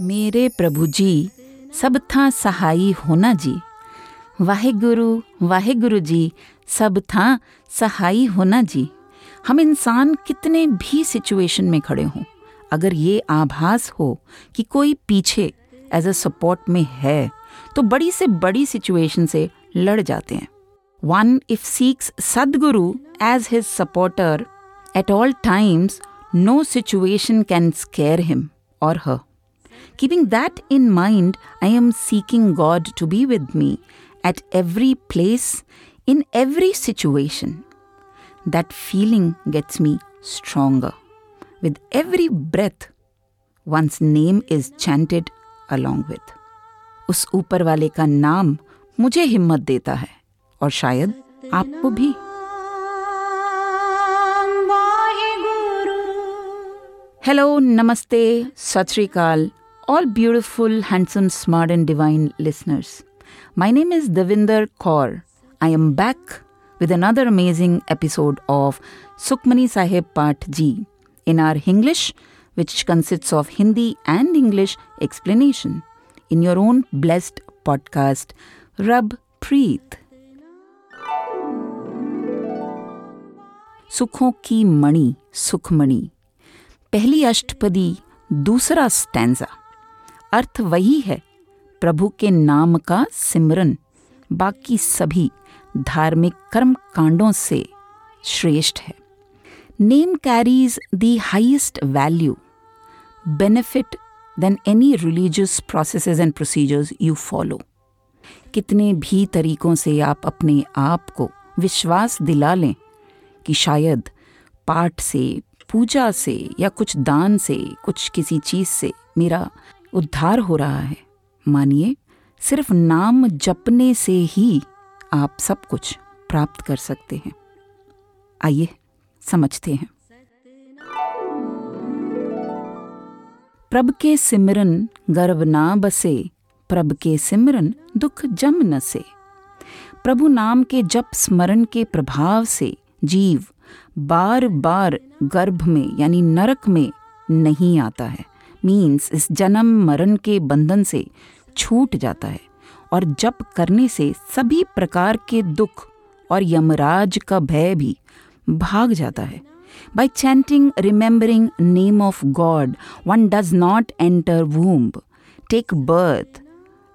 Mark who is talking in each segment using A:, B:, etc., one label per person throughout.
A: मेरे प्रभु
B: जी सब था सहाई होना जी। वाहे गुरु वाहे गुरु जी, सब था सहाई होना जी। हम इंसान कितने भी सिचुएशन में खड़े हों, अगर ये आभास हो कि कोई पीछे एज अ सपोर्ट में है तो बड़ी से बड़ी सिचुएशन से लड़ जाते हैं। One if seeks Sadhguru as his supporter at all times no situation can scare him और हर Keeping that in mind, I am seeking God to be with me at every place, in every situation. That feeling gets me stronger. With every breath, one's name is chanted along with. उस ऊपर वाले का नाम मुझे हिम्मत देता है और शायद आपको भी हेलो नमस्ते सत श्रीकाल all beautiful, handsome, smart, and divine listeners. My name is Devinder Kaur. I am back with another amazing episode of Sukmani Sahib Part G in our English, which consists of Hindi and English explanation in your own blessed podcast, Rub Preet. सुखों की मणि, सुखमणि। पहली अष्टपदी, दूसरा stanza. अर्थ वही है, प्रभु के नाम का सिमरन। बाकी सभी धार्मिक कर्म कांडों से श्रेष्ठ है। Name carries the highest value benefit than any religious processes and procedures you follow कितने भी तरीकों से आप अपने आप को विश्वास दिला लें कि शायद पाठ से, पूजा से या कुछ दान से, कुछ किसी चीज़ से मेरा उद्धार हो रहा है। मानिए, सिर्फ़ नाम जपने से ही आप सब कुछ प्राप्त कर सकते हैं। आइए, समझते हैं। प्रभ के सिमरन गर्व ना बसे प्रभ के सिमरन दुख जम न से। प्रभु नाम के जप स्मरण के प्रभाव से जीव बार बार गर्भ में, यानी नरक में नहीं आता है। मीन्स इस जन्म मरण के बंधन से छूट जाता है और जप करने से सभी प्रकार के दुख और यमराज का भय भी भाग जाता है। By chanting remembering name of God one does not enter womb take birth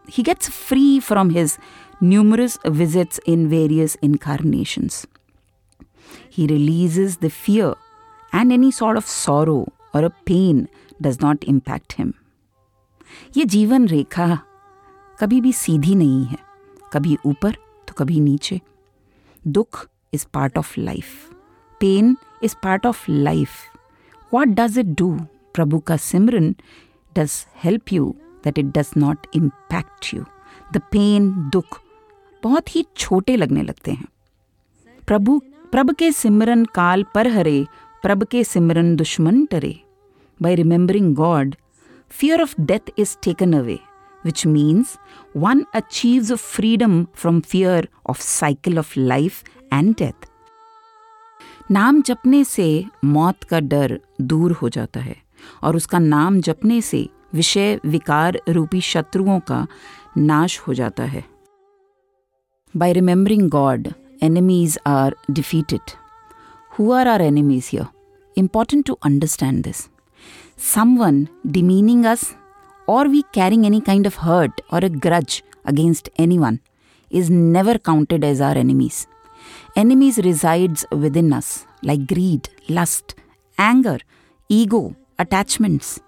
B: he gets free from his numerous visits in various incarnations He releases the fear, and any sort of sorrow or a pain does not impact him. ये जीवन रेखा कभी भी सीधी नहीं है। कभी ऊपर तो कभी नीचे। दुख is part of life pain is part of life what does it do प्रभु का सिमरन does help you that it does not impact you the pain दुख बहुत ही छोटे लगने लगते हैं। प्रभु प्रभ के सिमरन काल पर हरे, प्रभ के सिमरन दुश्मन टरे by remembering God fear of death is taken away which means one achieve freedom from fear of cycle of life and death नाम जपने से मौत का डर दूर हो जाता है और उसका नाम जपने से विषय विकार रूपी शत्रुओं का नाश हो जाता है। By remembering God enemies are defeated. Who are our enemies here? Important to understand this. Someone demeaning us or we carrying any kind of hurt or a grudge against anyone is never counted as our enemies. Enemies resides within us like greed, lust, anger, ego, attachments.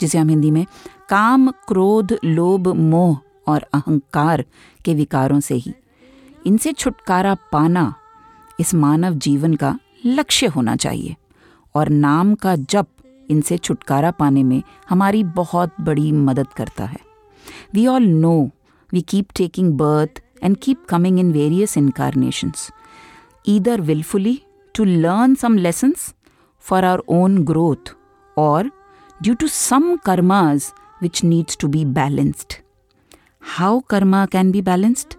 B: जिसे हम हिंदी में काम क्रोध लोभ मोह और अहंकार के विकारों से ही इनसे छुटकारा पाना इस मानव जीवन का लक्ष्य होना चाहिए और नाम का जप इनसे छुटकारा पाने में हमारी बहुत बड़ी मदद करता है we all know we keep taking birth and keep coming in various incarnations either willfully to learn some lessons for our own growth और due to some karmas which needs to be balanced. How karma can be balanced?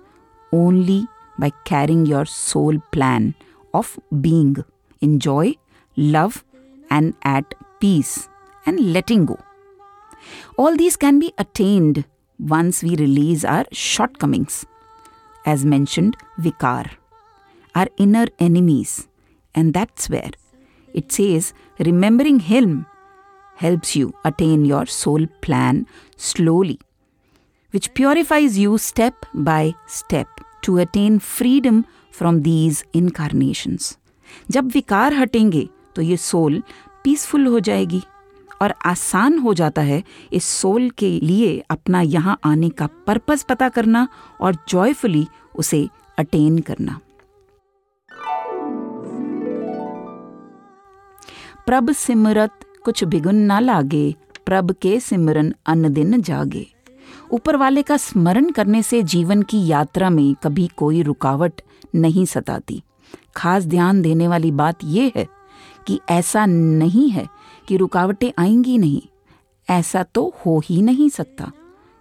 B: Only by carrying your soul plan of being in joy, love, and at peace, and letting go. All these can be attained once we release our shortcomings. As mentioned, vikar, our inner enemies. And that's where it says, remembering Him helps you attain your soul plan slowly, which purifies you step by step to attain freedom from these incarnations. जब विकार हटेंगे तो ये soul peaceful हो जाएगी और आसान हो जाता है इस सोल के लिए अपना यहाँ आने का पर्पस पता करना और जॉयफुली उसे अटेन करना प्रभ सिमरत कुछ बिगुन ना लागे, प्रभ के सिमरन अन्न दिन जागे ऊपर वाले का स्मरण करने से जीवन की यात्रा में कभी कोई रुकावट नहीं सताती। खास ध्यान देने वाली बात यह है कि ऐसा नहीं है कि रुकावटें आएँगी नहीं। ऐसा तो हो ही नहीं सकता,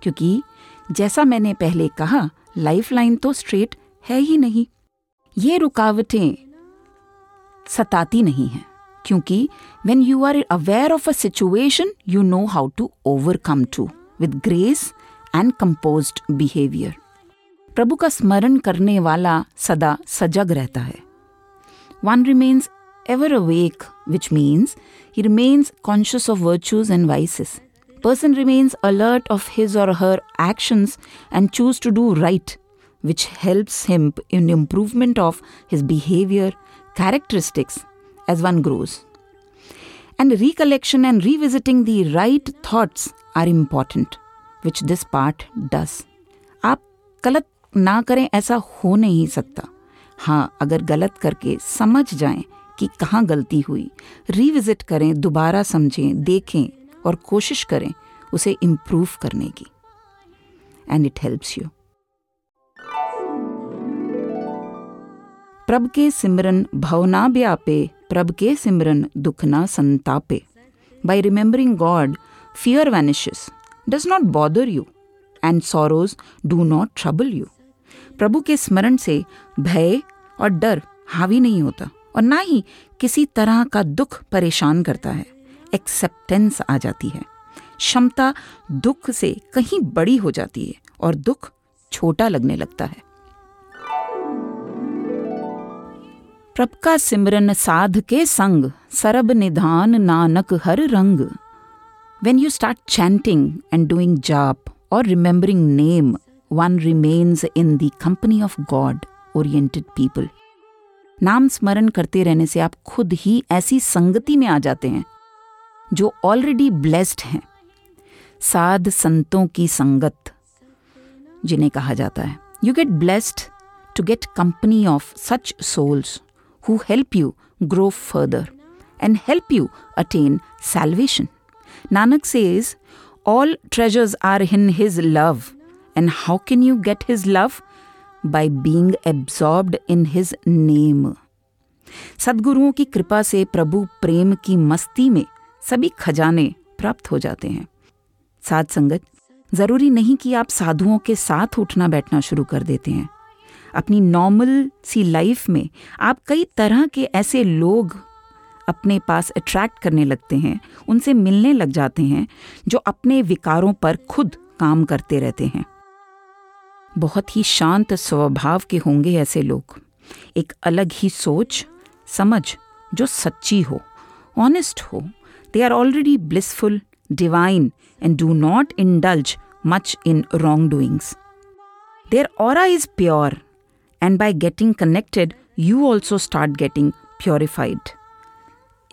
B: क्योंकि जैसा मैंने पहले कहा लाइफ लाइन तो स्ट्रेट है ही नहीं। ये रुकावटें सताती नहीं हैं, क्योंकि when you are aware of a situation you know how to overcome to with grace and compose behaviour प्रभु का स्मरण करने वाला सदा सजग रहता है one remains ever awake, which means he remains conscious of virtues and vices. Person remains alert of his or her actions and choose to do right, which helps him in improvement of his behavior, characteristics as one grows. And recollection and revisiting the right thoughts are important, Which this part does. आप गलत ना करें, ऐसा हो नहीं सकता। हाँ अगर गलत करके समझ जाएँ कि कहाँ गलती हुई रिविजिट करें, दोबारा समझें, देखें और कोशिश करें उसे इम्प्रूव करने की। एंड इट हेल्प्स यू प्रभ के सिमरन भवना व्यापे प्रभ के सिमरन दुख ना संतापे। By remembering God fear vanishes does not bother you and sorrows do not trouble you प्रभु के स्मरण से भय और डर हावी नहीं होता, और ना ही किसी तरह का दुख परेशान करता है। एक्सेप्टेंस आ जाती है। क्षमता दुख से कहीं बड़ी हो जाती है, और दुख छोटा लगने लगता है। प्रभ का सिमरन साध के संग, सरब निधान नानक हर रंग। When you start chanting and doing जाप और remembering name one remains in the company of God oriented people नाम स्मरण करते रहने से आप खुद ही ऐसी संगति में आ जाते हैं, जो ऑलरेडी ब्लेस्ड हैं। साध संतों की संगत, जिन्हें कहा जाता है। You get blessed to get company of such souls who help you grow further and help you attain salvation Nanak says all treasures are in his love and how can you get his love by being absorbed in his name. सदगुरुओं की कृपा से प्रभु प्रेम की मस्ती में सभी खजाने प्राप्त हो जाते हैं। साध संगत, ज़रूरी नहीं कि आप साधुओं के साथ उठना बैठना शुरू कर देते हैं। अपनी नॉर्मल सी लाइफ में आप कई तरह के ऐसे लोग अपने पास अट्रैक्ट करने लगते हैं उनसे मिलने लग जाते हैं जो अपने विकारों पर खुद काम करते रहते हैं। बहुत ही शांत स्वभाव के होंगे ऐसे लोग। एक अलग ही सोच समझ जो सच्ची हो ऑनेस्ट हो they are already blissful divine and do not indulge much in wrong doings their aura is pure and by getting connected you also start getting purified,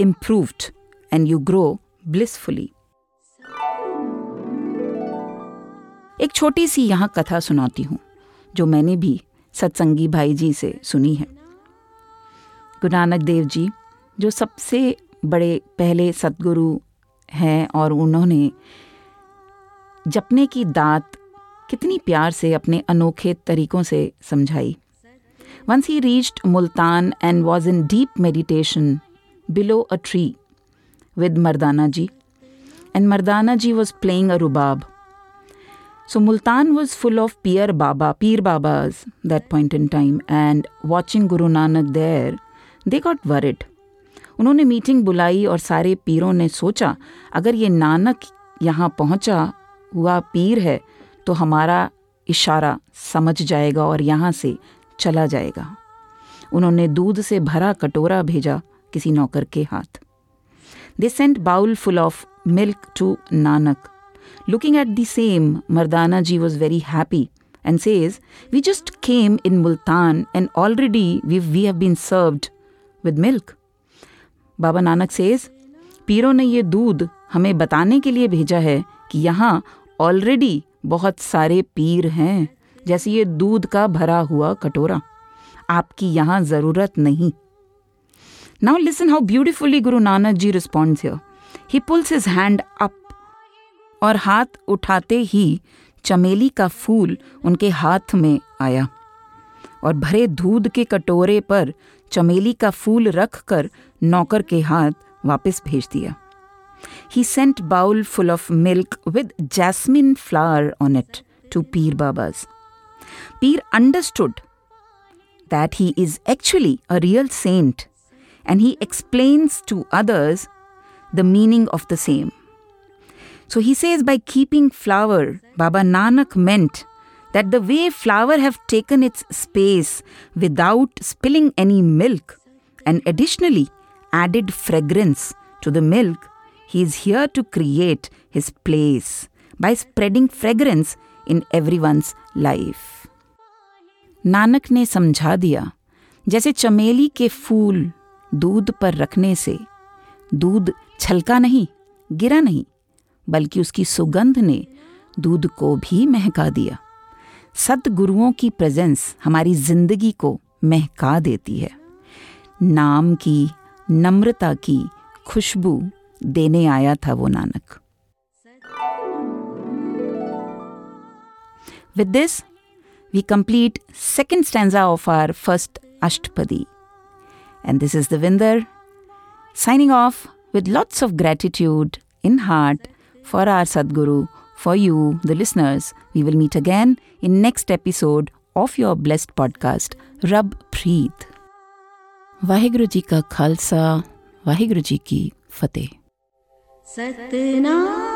B: improved, and you grow blissfully. एक छोटी सी यहाँ कथा सुनाती हूँ जो मैंने भी सत्संगी भाई जी से सुनी है गुरु नानक देव जी जो सबसे बड़े पहले सतगुरु हैं और उन्होंने जपने की दात कितनी प्यार से अपने अनोखे तरीकों से समझाई once he reached Multan and was in deep meditation below a tree with Mardana ji and Mardana ji was playing a rubab So Multan was full of Peer Baba, Peer Babas that point in time, and watching Guru Nanak there, they got worried उन्होंने meeting बुलाई और सारे पीरों ने सोचा अगर ये नानक यहाँ पहुँचा हुआ पीर है तो हमारा इशारा समझ जाएगा और यहाँ से चला जाएगा। उन्होंने दूध से भरा कटोरा भेजा। किसी नौकर के हाथ। They sent bowl full of milk to Nanak looking at the same Mardana ji was very happy and says, We just came in Multan and already we've, we have been served with milk. Baba Nanak says पीरों ने ये दूध हमें बताने के लिए भेजा है कि यहाँ ऑलरेडी बहुत सारे पीर हैं जैसे ये दूध का भरा हुआ कटोरा आपकी यहाँ ज़रूरत नहीं now listen how beautifully Guru Nanak ji responds here he pulls his hand up और हाथ उठाते ही चमेली का फूल उनके हाथ में आया। और भरे दूध के कटोरे पर चमेली का फूल रखकर नौकर के हाथ वापस भेज दिया। He sent bowl full of milk with jasmine flower on it to pir babas pir understood that he is actually a real saint. and he explains to others the meaning of the same. So he says by keeping flower, Baba Nanak meant that the way flower have taken its space without spilling any milk and additionally added fragrance to the milk, he is here to create his place by spreading fragrance in everyone's life. Nanak ने समझा दिया जैसे चमेली के फूल दूध पर रखने से दूध छलका नहीं, गिरा नहीं, बल्कि उसकी सुगंध ने दूध को भी महका दिया। सदगुरुओं की प्रेजेंस हमारी ज़िंदगी को महका देती है। नाम की, नम्रता की खुशबू देने आया था वो Nanak. With this we complete second stanza of our first Ashtapadi. And this is the Devinder signing off with lots of gratitude in heart for our Sadguru, for you, the listeners. We will meet again in next episode of your blessed podcast, Rub Preet. Waheguru ji ka khalsa, Waheguru ji ki Fateh
A: Satna.